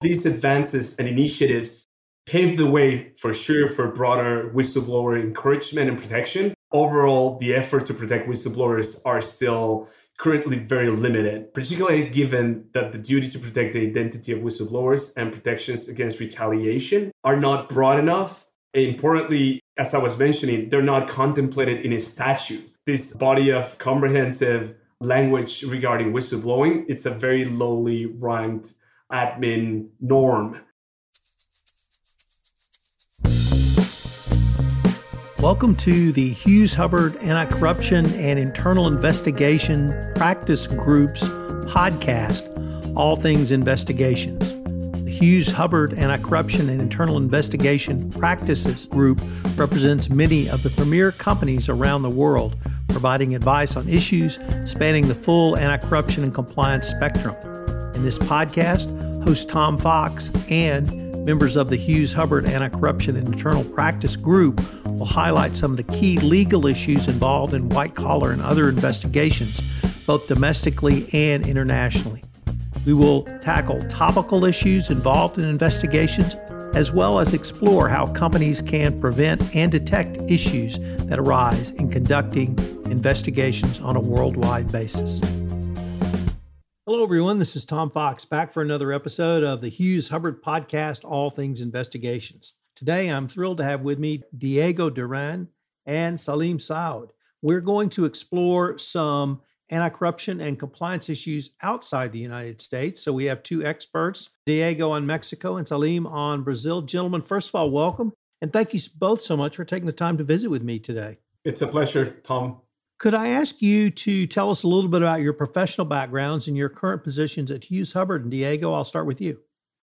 these advances and initiatives paved the way for sure for broader whistleblower encouragement and protection. Overall, the effort to protect whistleblowers are still currently very limited, particularly given that the duty to protect the identity of whistleblowers and protections against retaliation are not broad enough. Importantly, as I was mentioning, they're not contemplated in a statute. This body of comprehensive language regarding whistleblowing, it's a very lowly ranked admin norm. Welcome to the Hughes Hubbard Anti Corruption and Internal Investigation Practice Group's podcast, All Things Investigations. The Hughes Hubbard Anti Corruption and Internal Investigation Practices Group represents many of the premier companies around the world, providing advice on issues spanning the full anti corruption and compliance spectrum. In this podcast, host Tom Fox and Members of the Hughes Hubbard Anti Corruption and Internal Practice Group will highlight some of the key legal issues involved in white collar and other investigations, both domestically and internationally. We will tackle topical issues involved in investigations, as well as explore how companies can prevent and detect issues that arise in conducting investigations on a worldwide basis. Hello, everyone. This is Tom Fox back for another episode of the Hughes Hubbard podcast, All Things Investigations. Today, I'm thrilled to have with me Diego Duran and Salim Saud. We're going to explore some anti corruption and compliance issues outside the United States. So, we have two experts Diego on Mexico and Salim on Brazil. Gentlemen, first of all, welcome. And thank you both so much for taking the time to visit with me today. It's a pleasure, Tom. Could I ask you to tell us a little bit about your professional backgrounds and your current positions at Hughes Hubbard and Diego? I'll start with you.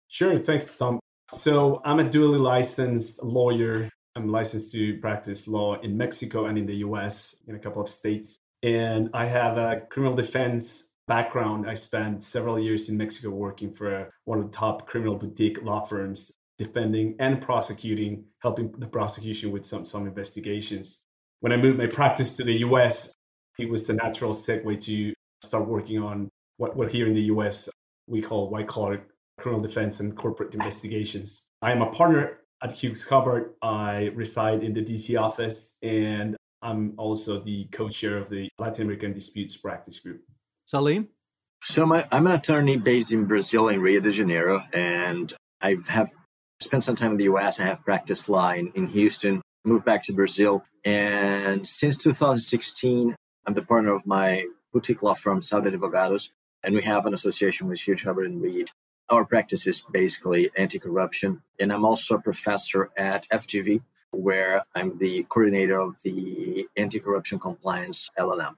Sure. Thanks, Tom. So I'm a dually licensed lawyer. I'm licensed to practice law in Mexico and in the US in a couple of states. And I have a criminal defense background. I spent several years in Mexico working for one of the top criminal boutique law firms, defending and prosecuting, helping the prosecution with some, some investigations when I moved my practice to the US, it was a natural segue to start working on what, what here in the US we call white collar criminal defense and corporate investigations. I am a partner at Hughes Hubbard. I reside in the DC office and I'm also the co chair of the Latin American Disputes Practice Group. Salim? So, my, I'm an attorney based in Brazil, in Rio de Janeiro, and I have spent some time in the US. I have practiced law in, in Houston moved back to Brazil. And since 2016, I'm the partner of my boutique law firm, Saud Advogados, and we have an association with Hughes Hubbard and Reed. Our practice is basically anti corruption. And I'm also a professor at FGV, where I'm the coordinator of the anti corruption compliance LLM.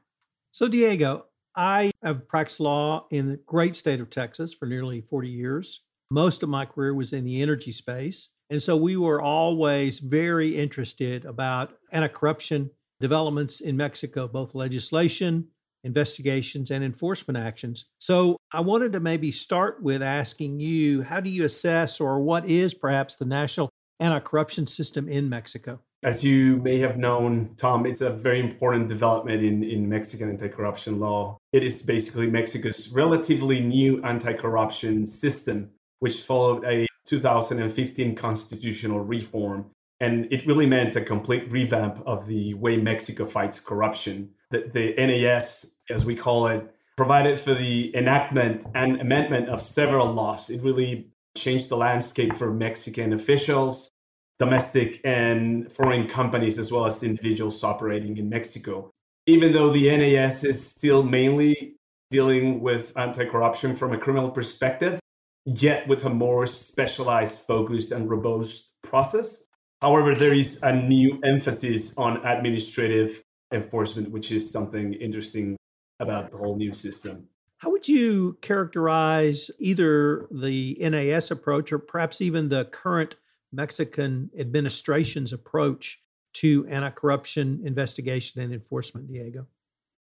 So, Diego, I have practiced law in the great state of Texas for nearly 40 years. Most of my career was in the energy space. And so we were always very interested about anti corruption developments in Mexico, both legislation, investigations, and enforcement actions. So I wanted to maybe start with asking you how do you assess or what is perhaps the national anti corruption system in Mexico? As you may have known, Tom, it's a very important development in, in Mexican anti corruption law. It is basically Mexico's relatively new anti corruption system, which followed a 2015 constitutional reform. And it really meant a complete revamp of the way Mexico fights corruption. The, the NAS, as we call it, provided for the enactment and amendment of several laws. It really changed the landscape for Mexican officials, domestic and foreign companies, as well as individuals operating in Mexico. Even though the NAS is still mainly dealing with anti corruption from a criminal perspective, yet with a more specialized focus and robust process. However, there is a new emphasis on administrative enforcement, which is something interesting about the whole new system. How would you characterize either the NAS approach or perhaps even the current Mexican administration's approach to anti corruption investigation and enforcement, Diego?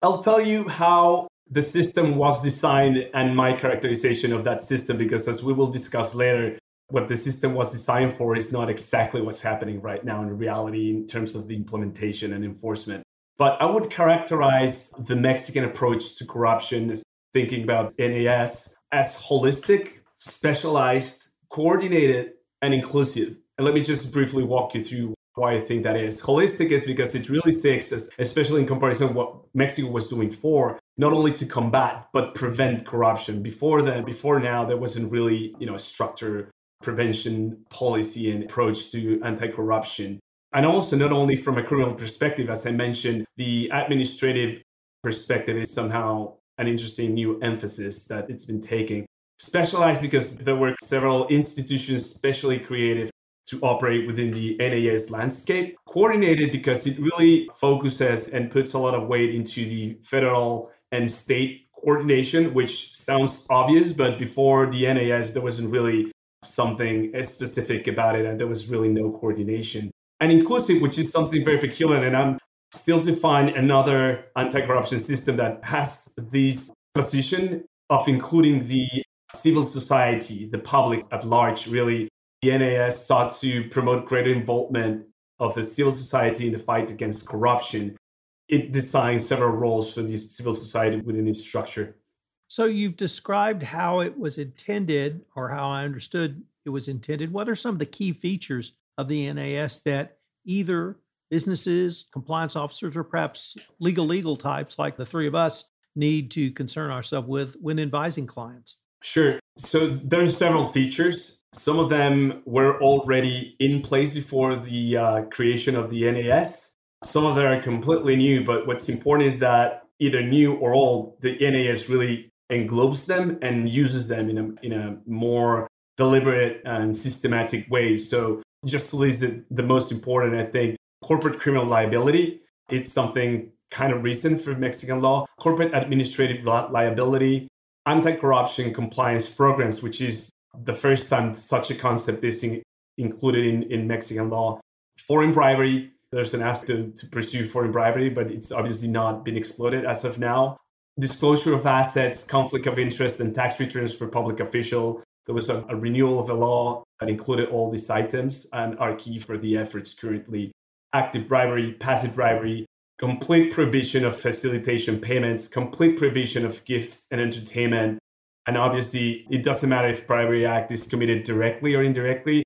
I'll tell you how the system was designed and my characterization of that system because as we will discuss later what the system was designed for is not exactly what's happening right now in reality in terms of the implementation and enforcement but i would characterize the mexican approach to corruption thinking about nas as holistic specialized coordinated and inclusive. And let me just briefly walk you through why I think that is. Holistic is because it really seeks, especially in comparison to what Mexico was doing for, not only to combat but prevent corruption. Before then, before now, there wasn't really, you know, a structure, prevention policy and approach to anti-corruption. And also not only from a criminal perspective, as I mentioned, the administrative perspective is somehow an interesting new emphasis that it's been taking. Specialized because there were several institutions specially created to operate within the NAS landscape. Coordinated because it really focuses and puts a lot of weight into the federal and state coordination, which sounds obvious, but before the NAS, there wasn't really something specific about it, and there was really no coordination. And inclusive, which is something very peculiar, and I'm still to find another anti-corruption system that has this position of including the civil society, the public at large, really the NAS sought to promote greater involvement of the civil society in the fight against corruption. It designed several roles for the civil society within its structure. So you've described how it was intended, or how I understood it was intended. What are some of the key features of the NAS that either businesses, compliance officers, or perhaps legal legal types like the three of us need to concern ourselves with when advising clients? Sure. So there's several features. Some of them were already in place before the uh, creation of the NAS. Some of them are completely new, but what's important is that either new or old, the NAS really englobes them and uses them in a, in a more deliberate and systematic way. So just to list the, the most important, I think corporate criminal liability. It's something kind of recent for Mexican law. Corporate administrative liability, anti corruption compliance programs, which is the first time such a concept is in, included in, in Mexican law. Foreign bribery, there's an ask to, to pursue foreign bribery, but it's obviously not been exploited as of now. Disclosure of assets, conflict of interest, and tax returns for public official. There was a, a renewal of a law that included all these items and are key for the efforts currently. Active bribery, passive bribery, complete prohibition of facilitation payments, complete prohibition of gifts and entertainment. And obviously, it doesn't matter if bribery act is committed directly or indirectly.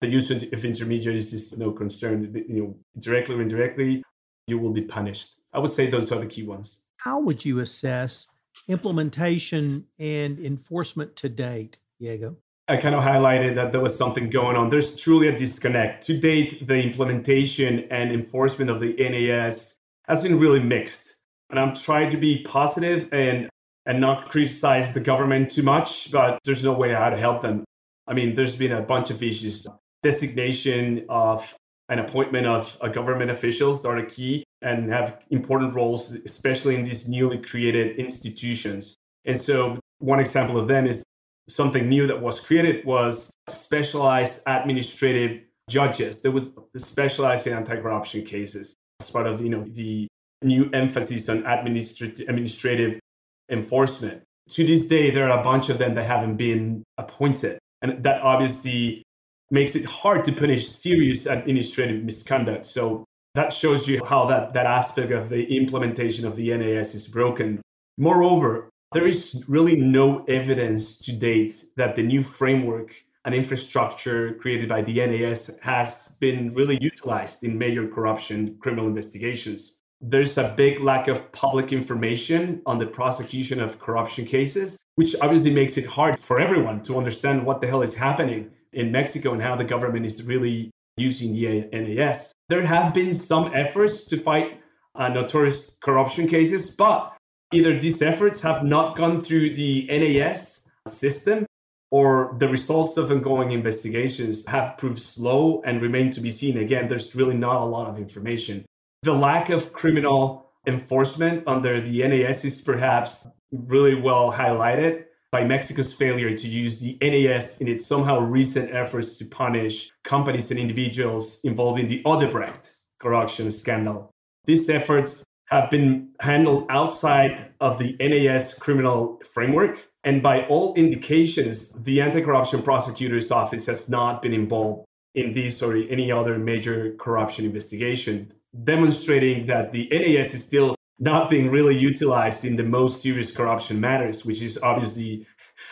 The use of intermediaries is no concern. You know, directly or indirectly, you will be punished. I would say those are the key ones. How would you assess implementation and enforcement to date, Diego? I kind of highlighted that there was something going on. There's truly a disconnect. To date, the implementation and enforcement of the NAS has been really mixed. And I'm trying to be positive and and not criticize the government too much, but there's no way how to help them. I mean, there's been a bunch of issues. Designation of an appointment of government officials are key and have important roles, especially in these newly created institutions. And so one example of them is something new that was created was specialized administrative judges that would specialize in anti-corruption cases as part of you know the new emphasis on administrative enforcement. To this day, there are a bunch of them that haven't been appointed, and that obviously makes it hard to punish serious administrative misconduct. So that shows you how that, that aspect of the implementation of the NAS is broken. Moreover, there is really no evidence to date that the new framework and infrastructure created by the NAS has been really utilized in major corruption criminal investigations. There's a big lack of public information on the prosecution of corruption cases, which obviously makes it hard for everyone to understand what the hell is happening in Mexico and how the government is really using the NAS. There have been some efforts to fight uh, notorious corruption cases, but either these efforts have not gone through the NAS system or the results of ongoing investigations have proved slow and remain to be seen. Again, there's really not a lot of information. The lack of criminal enforcement under the NAS is perhaps really well highlighted by Mexico's failure to use the NAS in its somehow recent efforts to punish companies and individuals involved in the Odebrecht corruption scandal. These efforts have been handled outside of the NAS criminal framework. And by all indications, the anti corruption prosecutor's office has not been involved in this or any other major corruption investigation, demonstrating that the NAS is still not being really utilized in the most serious corruption matters, which is obviously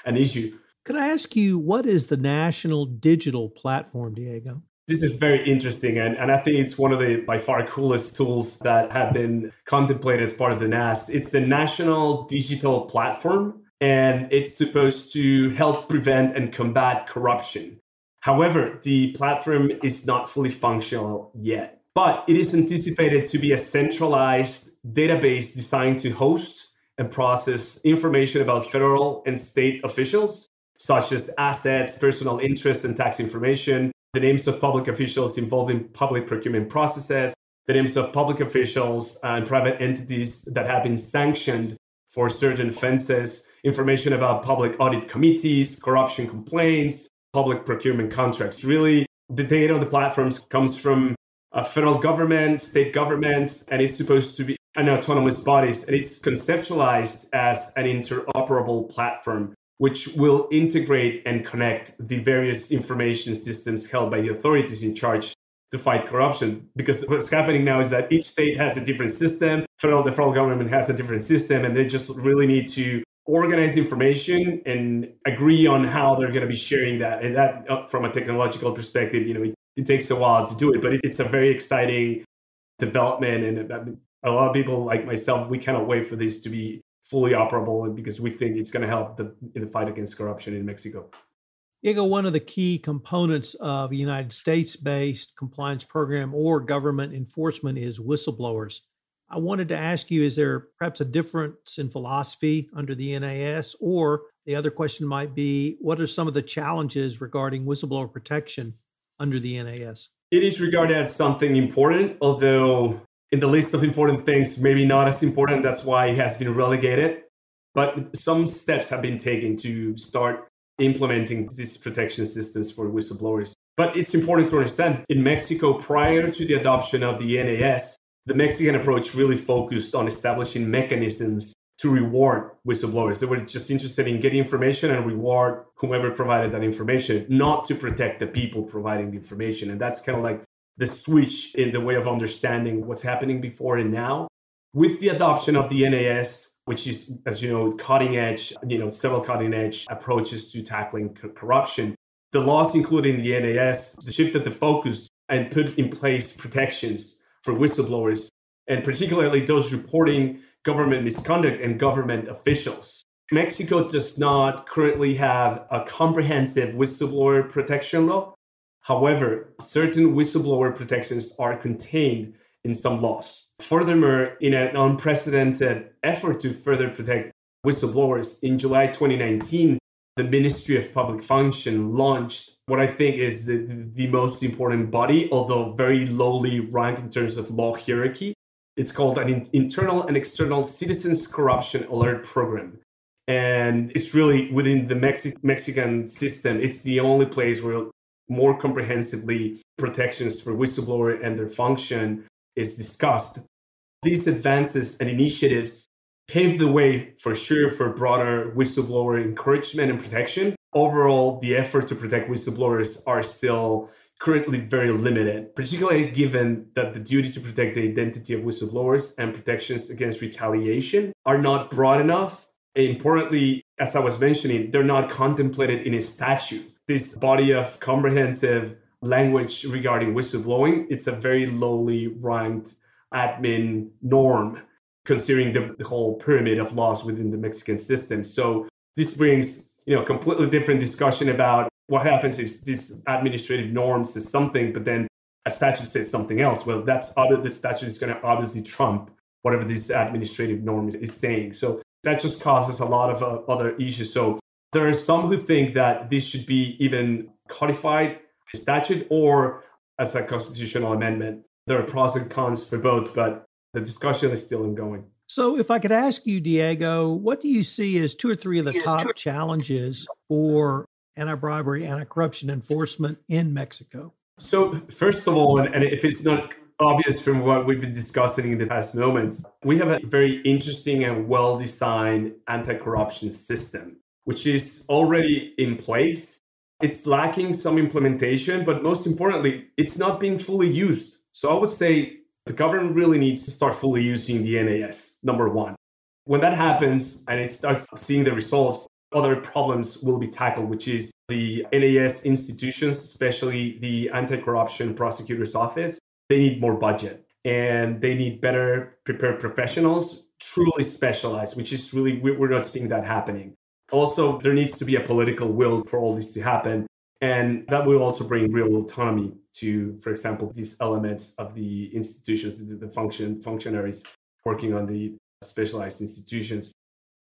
an issue. Could I ask you, what is the National Digital Platform, Diego? This is very interesting, and, and I think it's one of the by far coolest tools that have been contemplated as part of the NAS. It's the National Digital Platform, and it's supposed to help prevent and combat corruption. However, the platform is not fully functional yet, but it is anticipated to be a centralized database designed to host and process information about federal and state officials, such as assets, personal interests, and tax information, the names of public officials involved in public procurement processes, the names of public officials and private entities that have been sanctioned for certain offenses, information about public audit committees, corruption complaints, public procurement contracts. Really, the data on the platforms comes from a federal government, state governments, and it's supposed to be an autonomous bodies, and it's conceptualized as an interoperable platform which will integrate and connect the various information systems held by the authorities in charge to fight corruption. Because what's happening now is that each state has a different system, federal the federal government has a different system, and they just really need to organize information and agree on how they're going to be sharing that. And that, uh, from a technological perspective, you know, it, it takes a while to do it, but it, it's a very exciting development. And a lot of people like myself, we cannot wait for this to be fully operable because we think it's going to help the, in the fight against corruption in Mexico. Diego, one of the key components of a United States based compliance program or government enforcement is whistleblowers. I wanted to ask you is there perhaps a difference in philosophy under the NAS? Or the other question might be what are some of the challenges regarding whistleblower protection under the NAS? It is regarded as something important, although in the list of important things, maybe not as important. That's why it has been relegated. But some steps have been taken to start implementing these protection systems for whistleblowers. But it's important to understand in Mexico, prior to the adoption of the NAS, the Mexican approach really focused on establishing mechanisms to reward whistleblowers. They were just interested in getting information and reward whomever provided that information, not to protect the people providing the information. And that's kind of like the switch in the way of understanding what's happening before and now. With the adoption of the NAS, which is, as you know, cutting edge, you know, several cutting edge approaches to tackling corruption, the laws, including the NAS, shifted the focus and put in place protections for whistleblowers, and particularly those reporting government misconduct and government officials. Mexico does not currently have a comprehensive whistleblower protection law, However, certain whistleblower protections are contained in some laws. Furthermore, in an unprecedented effort to further protect whistleblowers, in July 2019, the Ministry of Public Function launched what I think is the, the most important body, although very lowly ranked in terms of law hierarchy. It's called an internal and external citizens corruption alert program. And it's really within the Mexi- Mexican system, it's the only place where more comprehensively protections for whistleblower and their function is discussed. These advances and initiatives paved the way for sure for broader whistleblower encouragement and protection. Overall, the effort to protect whistleblowers are still currently very limited, particularly given that the duty to protect the identity of whistleblowers and protections against retaliation are not broad enough. Importantly, as I was mentioning, they're not contemplated in a statute this body of comprehensive language regarding whistleblowing, it's a very lowly ranked admin norm, considering the, the whole pyramid of laws within the Mexican system. So this brings you know completely different discussion about what happens if this administrative norm says something, but then a statute says something else. Well, that's other the statute is going to obviously trump whatever this administrative norm is saying. So that just causes a lot of uh, other issues. So there are some who think that this should be even codified as statute or as a constitutional amendment. There are pros and cons for both, but the discussion is still ongoing. So, if I could ask you, Diego, what do you see as two or three of the top challenges for anti bribery, anti corruption enforcement in Mexico? So, first of all, and if it's not obvious from what we've been discussing in the past moments, we have a very interesting and well designed anti corruption system which is already in place. It's lacking some implementation, but most importantly, it's not being fully used. So I would say the government really needs to start fully using the NAS, number one. When that happens and it starts seeing the results, other problems will be tackled, which is the NAS institutions, especially the anti corruption prosecutor's office, they need more budget and they need better prepared professionals, truly specialized, which is really, we're not seeing that happening. Also, there needs to be a political will for all this to happen. And that will also bring real autonomy to, for example, these elements of the institutions, the function functionaries working on the specialized institutions.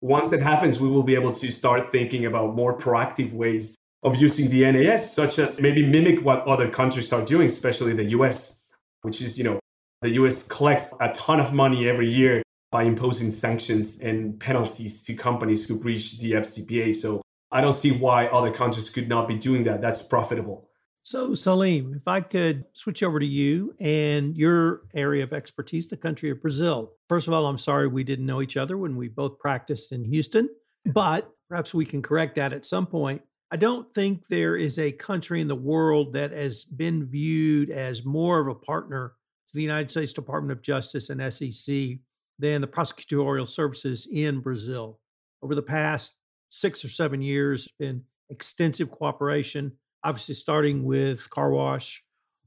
Once that happens, we will be able to start thinking about more proactive ways of using the NAS, such as maybe mimic what other countries are doing, especially the US, which is, you know, the US collects a ton of money every year by imposing sanctions and penalties to companies who breach the FCPA. So I don't see why other countries could not be doing that. That's profitable. So, Salim, if I could switch over to you and your area of expertise, the country of Brazil. First of all, I'm sorry we didn't know each other when we both practiced in Houston, but perhaps we can correct that at some point. I don't think there is a country in the world that has been viewed as more of a partner to the United States Department of Justice and SEC than the prosecutorial services in Brazil. Over the past six or seven years, been extensive cooperation, obviously starting with Car Wash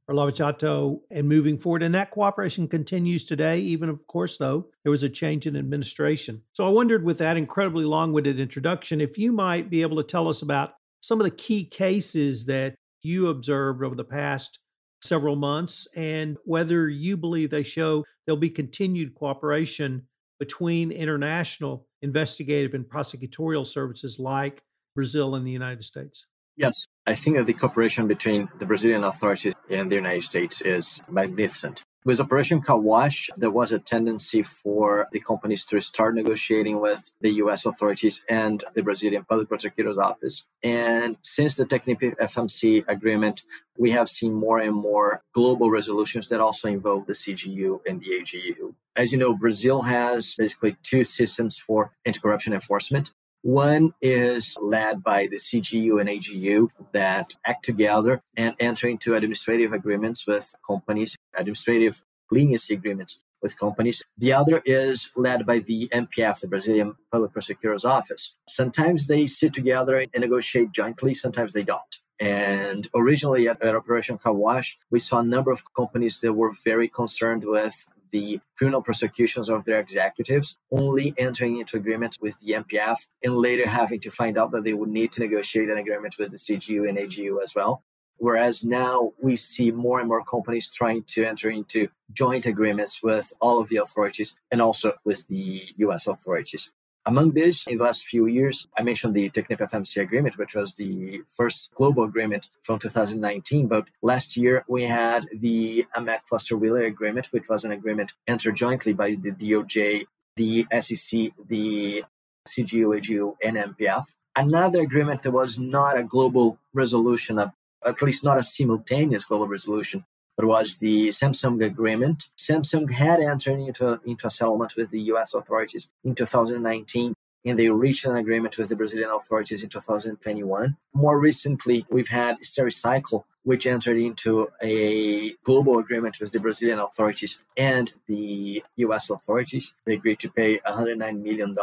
or Lava Jato and moving forward. And that cooperation continues today, even of course, though there was a change in administration. So I wondered with that incredibly long winded introduction, if you might be able to tell us about some of the key cases that you observed over the past several months and whether you believe they show there'll be continued cooperation between international investigative and prosecutorial services like Brazil and the United States? Yes, I think that the cooperation between the Brazilian authorities and the United States is magnificent. With Operation Car Wash, there was a tendency for the companies to start negotiating with the US authorities and the Brazilian Public Prosecutor's Office. And since the Technip FMC agreement, we have seen more and more global resolutions that also involve the CGU and the AGU. As you know, Brazil has basically two systems for anti corruption enforcement. One is led by the CGU and AGU that act together and enter into administrative agreements with companies, administrative leniency agreements with companies. The other is led by the MPF, the Brazilian Public Prosecutor's Office. Sometimes they sit together and negotiate jointly, sometimes they don't. And originally at, at Operation Car Wash, we saw a number of companies that were very concerned with the criminal prosecutions of their executives, only entering into agreements with the MPF and later having to find out that they would need to negotiate an agreement with the CGU and AGU as well. Whereas now we see more and more companies trying to enter into joint agreements with all of the authorities and also with the US authorities. Among these, in the last few years, I mentioned the Technip FMC agreement, which was the first global agreement from 2019. But last year, we had the AMEC Foster Wheeler agreement, which was an agreement entered jointly by the DOJ, the SEC, the CGU, AGU, and MPF. Another agreement that was not a global resolution, at least not a simultaneous global resolution, was the Samsung agreement. Samsung had entered into, into a settlement with the US authorities in 2019 and they reached an agreement with the Brazilian authorities in 2021. More recently, we've had Stericycle, which entered into a global agreement with the Brazilian authorities and the US authorities. They agreed to pay $109 million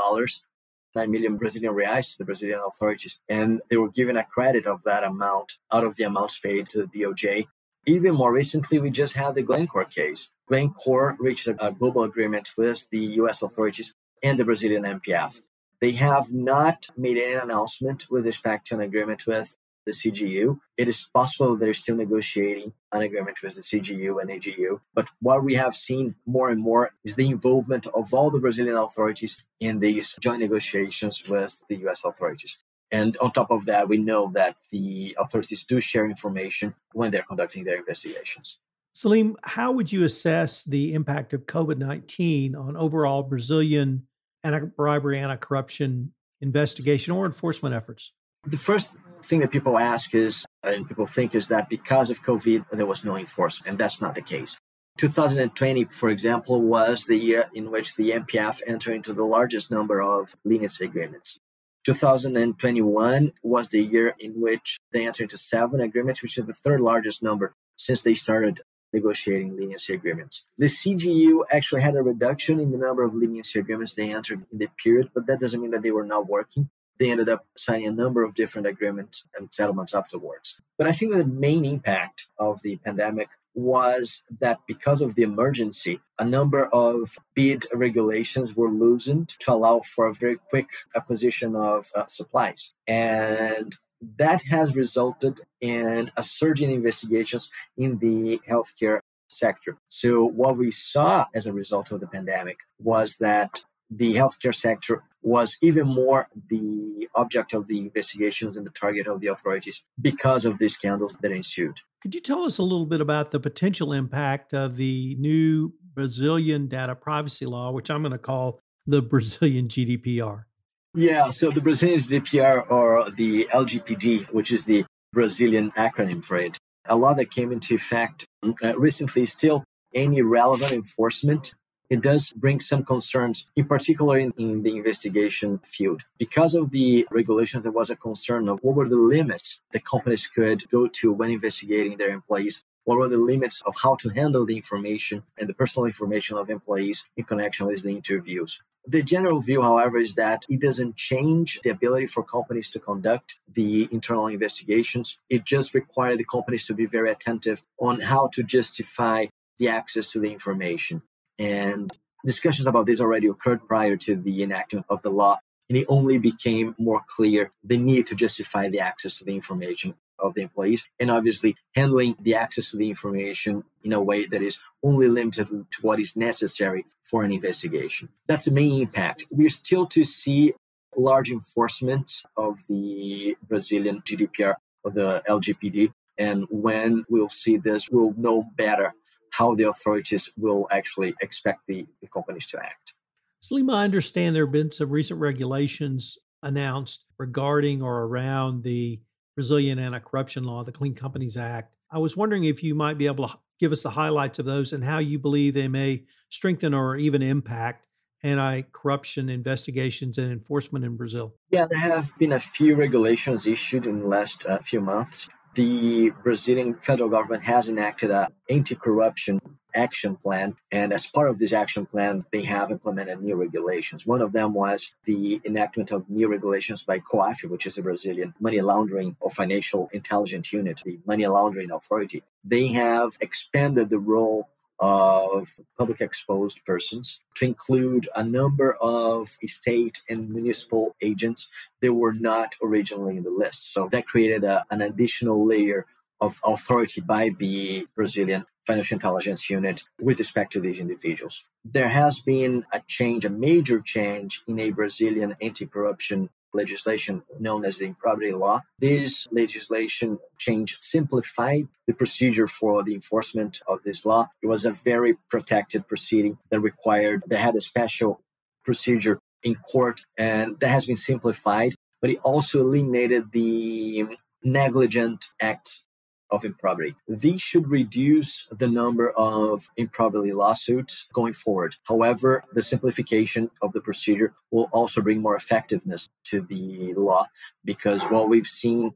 9 million Brazilian reais to the Brazilian authorities. And they were given a credit of that amount out of the amounts paid to the DOJ even more recently, we just had the Glencore case. Glencore reached a, global agreement with the US authorities and the Brazilian MPF. They have not made any announcement with respect to an agreement with the CGU. It is possible they're still negotiating an agreement with the CGU and AGU. But what we have seen more and more is the involvement of all the Brazilian authorities in these joint negotiations with the US authorities. And on top of that, we know that the authorities do share information when they're conducting their investigations. Salim, how would you assess the impact of COVID 19 on overall Brazilian anti bribery, anti corruption investigation or enforcement efforts? The first thing that people ask is, and people think, is that because of COVID, there was no enforcement, and that's not the case. 2020, for example, was the year in which the MPF entered into the largest number of leniency agreements. 2021 was the year in which they entered into seven agreements, which is the third largest number since they started negotiating leniency agreements. The CGU actually had a reduction in the number of leniency agreements they entered in the period, but that doesn't mean that they were not working. they ended up signing a number of different agreements and settlements afterwards. But I think the main impact of the pandemic was that because of the emergency, a number of bid regulations were loosened to allow for a very quick acquisition of uh, supplies. And that has resulted in a surge in investigations in the healthcare sector. So, what we saw as a result of the pandemic was that the healthcare sector was even more the object of the investigations and the target of the authorities because of the scandals that ensued. Could you tell us a little bit about the potential impact of the new Brazilian data privacy law, which I'm going to call the Brazilian GDPR? Yeah, so the Brazilian GDPR or the LGPD, which is the Brazilian acronym for it, a law that came into effect uh, recently, still any relevant enforcement it does bring some concerns, in particular in, in, the investigation field. Because of the regulations, there was a concern of what were the limits the companies could go to when investigating their employees. What were the limits of how to handle the information and the personal information of employees in connection with the interviews? The general view, however, is that it doesn't change the ability for companies to conduct the internal investigations. It just requires the companies to be very attentive on how to justify the access to the information. And discussions about this already occurred prior to the enactment of the law. And it only became more clear the need to justify the access to the information of the employees and obviously handling the access to the information in a way that is only limited to what is necessary for an investigation. That's the main impact. We're still to see large enforcement of the Brazilian GDPR of the LGPD. And when we'll see this, we'll know better how the authorities will actually expect the, the companies to act. Salima, I understand there have been some recent regulations announced regarding or around the Brazilian anti corruption law, the Clean Companies Act. I was wondering if you might be able to give us the highlights of those and how you believe they may strengthen or even impact anti corruption investigations and enforcement in Brazil. Yeah, there have been a few regulations issued in the last uh, few months the Brazilian federal government has enacted an anti-corruption action plan. And as part of this action plan, they have implemented new regulations. One of them was the enactment of new regulations by COAF, which is the Brazilian money laundering or financial intelligence unit, the money laundering authority. They have expanded the role of public exposed persons to include a number of state and municipal agents that were not originally in the list. So that created a, an additional layer of authority by the Brazilian Financial Intelligence Unit with respect to these individuals. There has been a change, a major change in a Brazilian anti corruption legislation known as the improbity law. This legislation change simplified the procedure for the enforcement of this law. It was a very protected proceeding that required, that had a special procedure in court, and that has been simplified. But it also eliminated the negligent acts of improbity. These should reduce the number of improbity lawsuits going forward. However, the simplification of the procedure will also bring more effectiveness to the law because what we've seen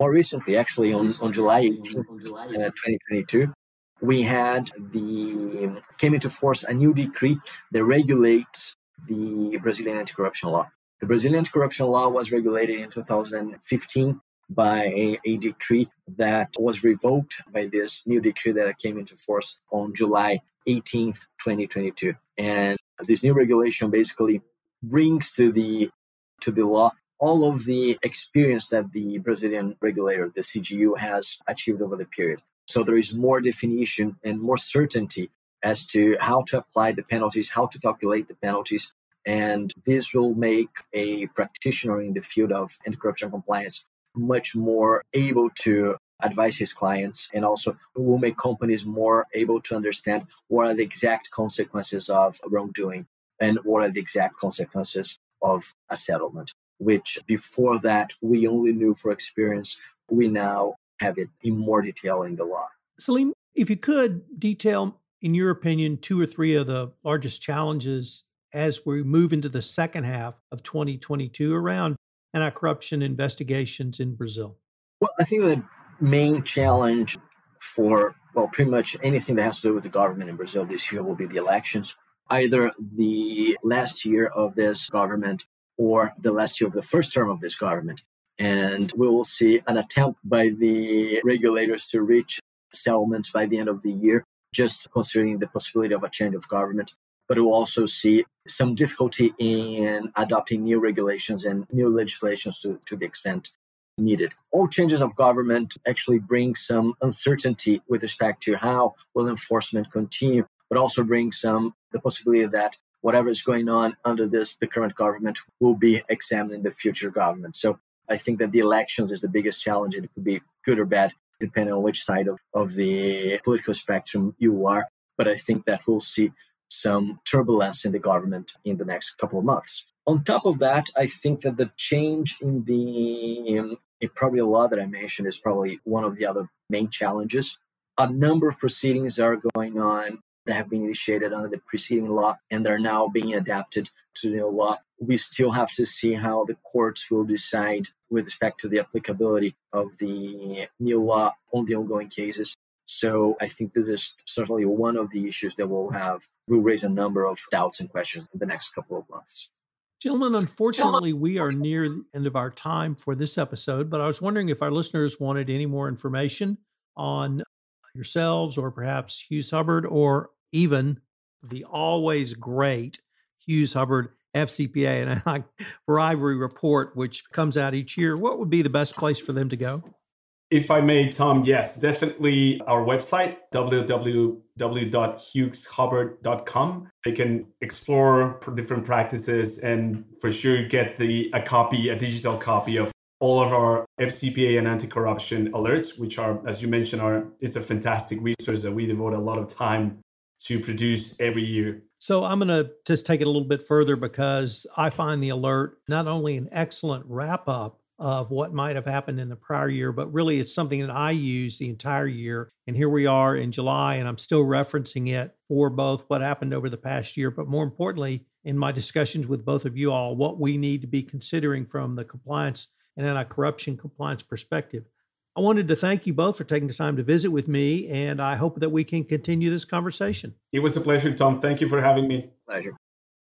more recently, actually on, on July 18, uh, 2022, we had the came into force a new decree that regulates the Brazilian anti-corruption law. The Brazilian anti-corruption law was regulated in 2015 by a, decree that was revoked by this new decree that came into force on July 18th, 2022. And this new regulation basically brings to the to the law all of the experience that the Brazilian regulator, the CGU, has achieved over the period. So there is more definition and more certainty as to how to apply the penalties, how to calculate the penalties. And this will make a practitioner in the field of anti corruption compliance much more able to advise his clients and also will make companies more able to understand what are the exact consequences of wrongdoing and what are the exact consequences of a settlement which before that we only knew for experience. We now have it in more detail in the law. Salim if you could detail in your opinion two or three of the largest challenges as we move into the second half of 2022 around anti corruption investigations in Brazil? Well, I think the main challenge for, well, pretty much anything that has to do with the government in Brazil this year will be the elections. Either the last year of this government or the last year of the first term of this government. And we will see an attempt by the regulators to reach settlements by the end of the year, just considering the possibility of a change of government. But we'll also see some difficulty in adopting new regulations and new legislations to, to the extent needed. All changes of government actually bring some uncertainty with respect to how will enforcement continue, but also bring some the possibility that whatever is going on under this the current government will be examined in the future government. So I think that the elections is the biggest challenge. It could be good or bad, depending on which side of, of the political spectrum you are. But I think that we'll see some turbulence in the government in the next couple of months. On top of that, I think that the change in the um, probably a law that I mentioned is probably one of the other main challenges. A number of proceedings are going on that have been initiated under the preceding law and they are now being adapted to the new law. We still have to see how the courts will decide with respect to the applicability of the new law on the ongoing cases. So I think this is certainly one of the issues that will have will raise a number of doubts and questions in the next couple of months. Gentlemen, unfortunately, we are near the end of our time for this episode, but I was wondering if our listeners wanted any more information on yourselves or perhaps Hughes Hubbard or even the always great Hughes Hubbard FCPA and bribery report, which comes out each year, what would be the best place for them to go? If I may, Tom, yes, definitely our website, www.hugheshubbard.com. They can explore different practices and for sure get the a copy, a digital copy of all of our FCPA and anti-corruption alerts, which are, as you mentioned, are it's a fantastic resource that we devote a lot of time to produce every year. So I'm going to just take it a little bit further because I find the alert not only an excellent wrap up of what might have happened in the prior year, but really it's something that I use the entire year. And here we are in July, and I'm still referencing it for both what happened over the past year, but more importantly, in my discussions with both of you all, what we need to be considering from the compliance and anti corruption compliance perspective. I wanted to thank you both for taking the time to visit with me, and I hope that we can continue this conversation. It was a pleasure, Tom. Thank you for having me. Pleasure.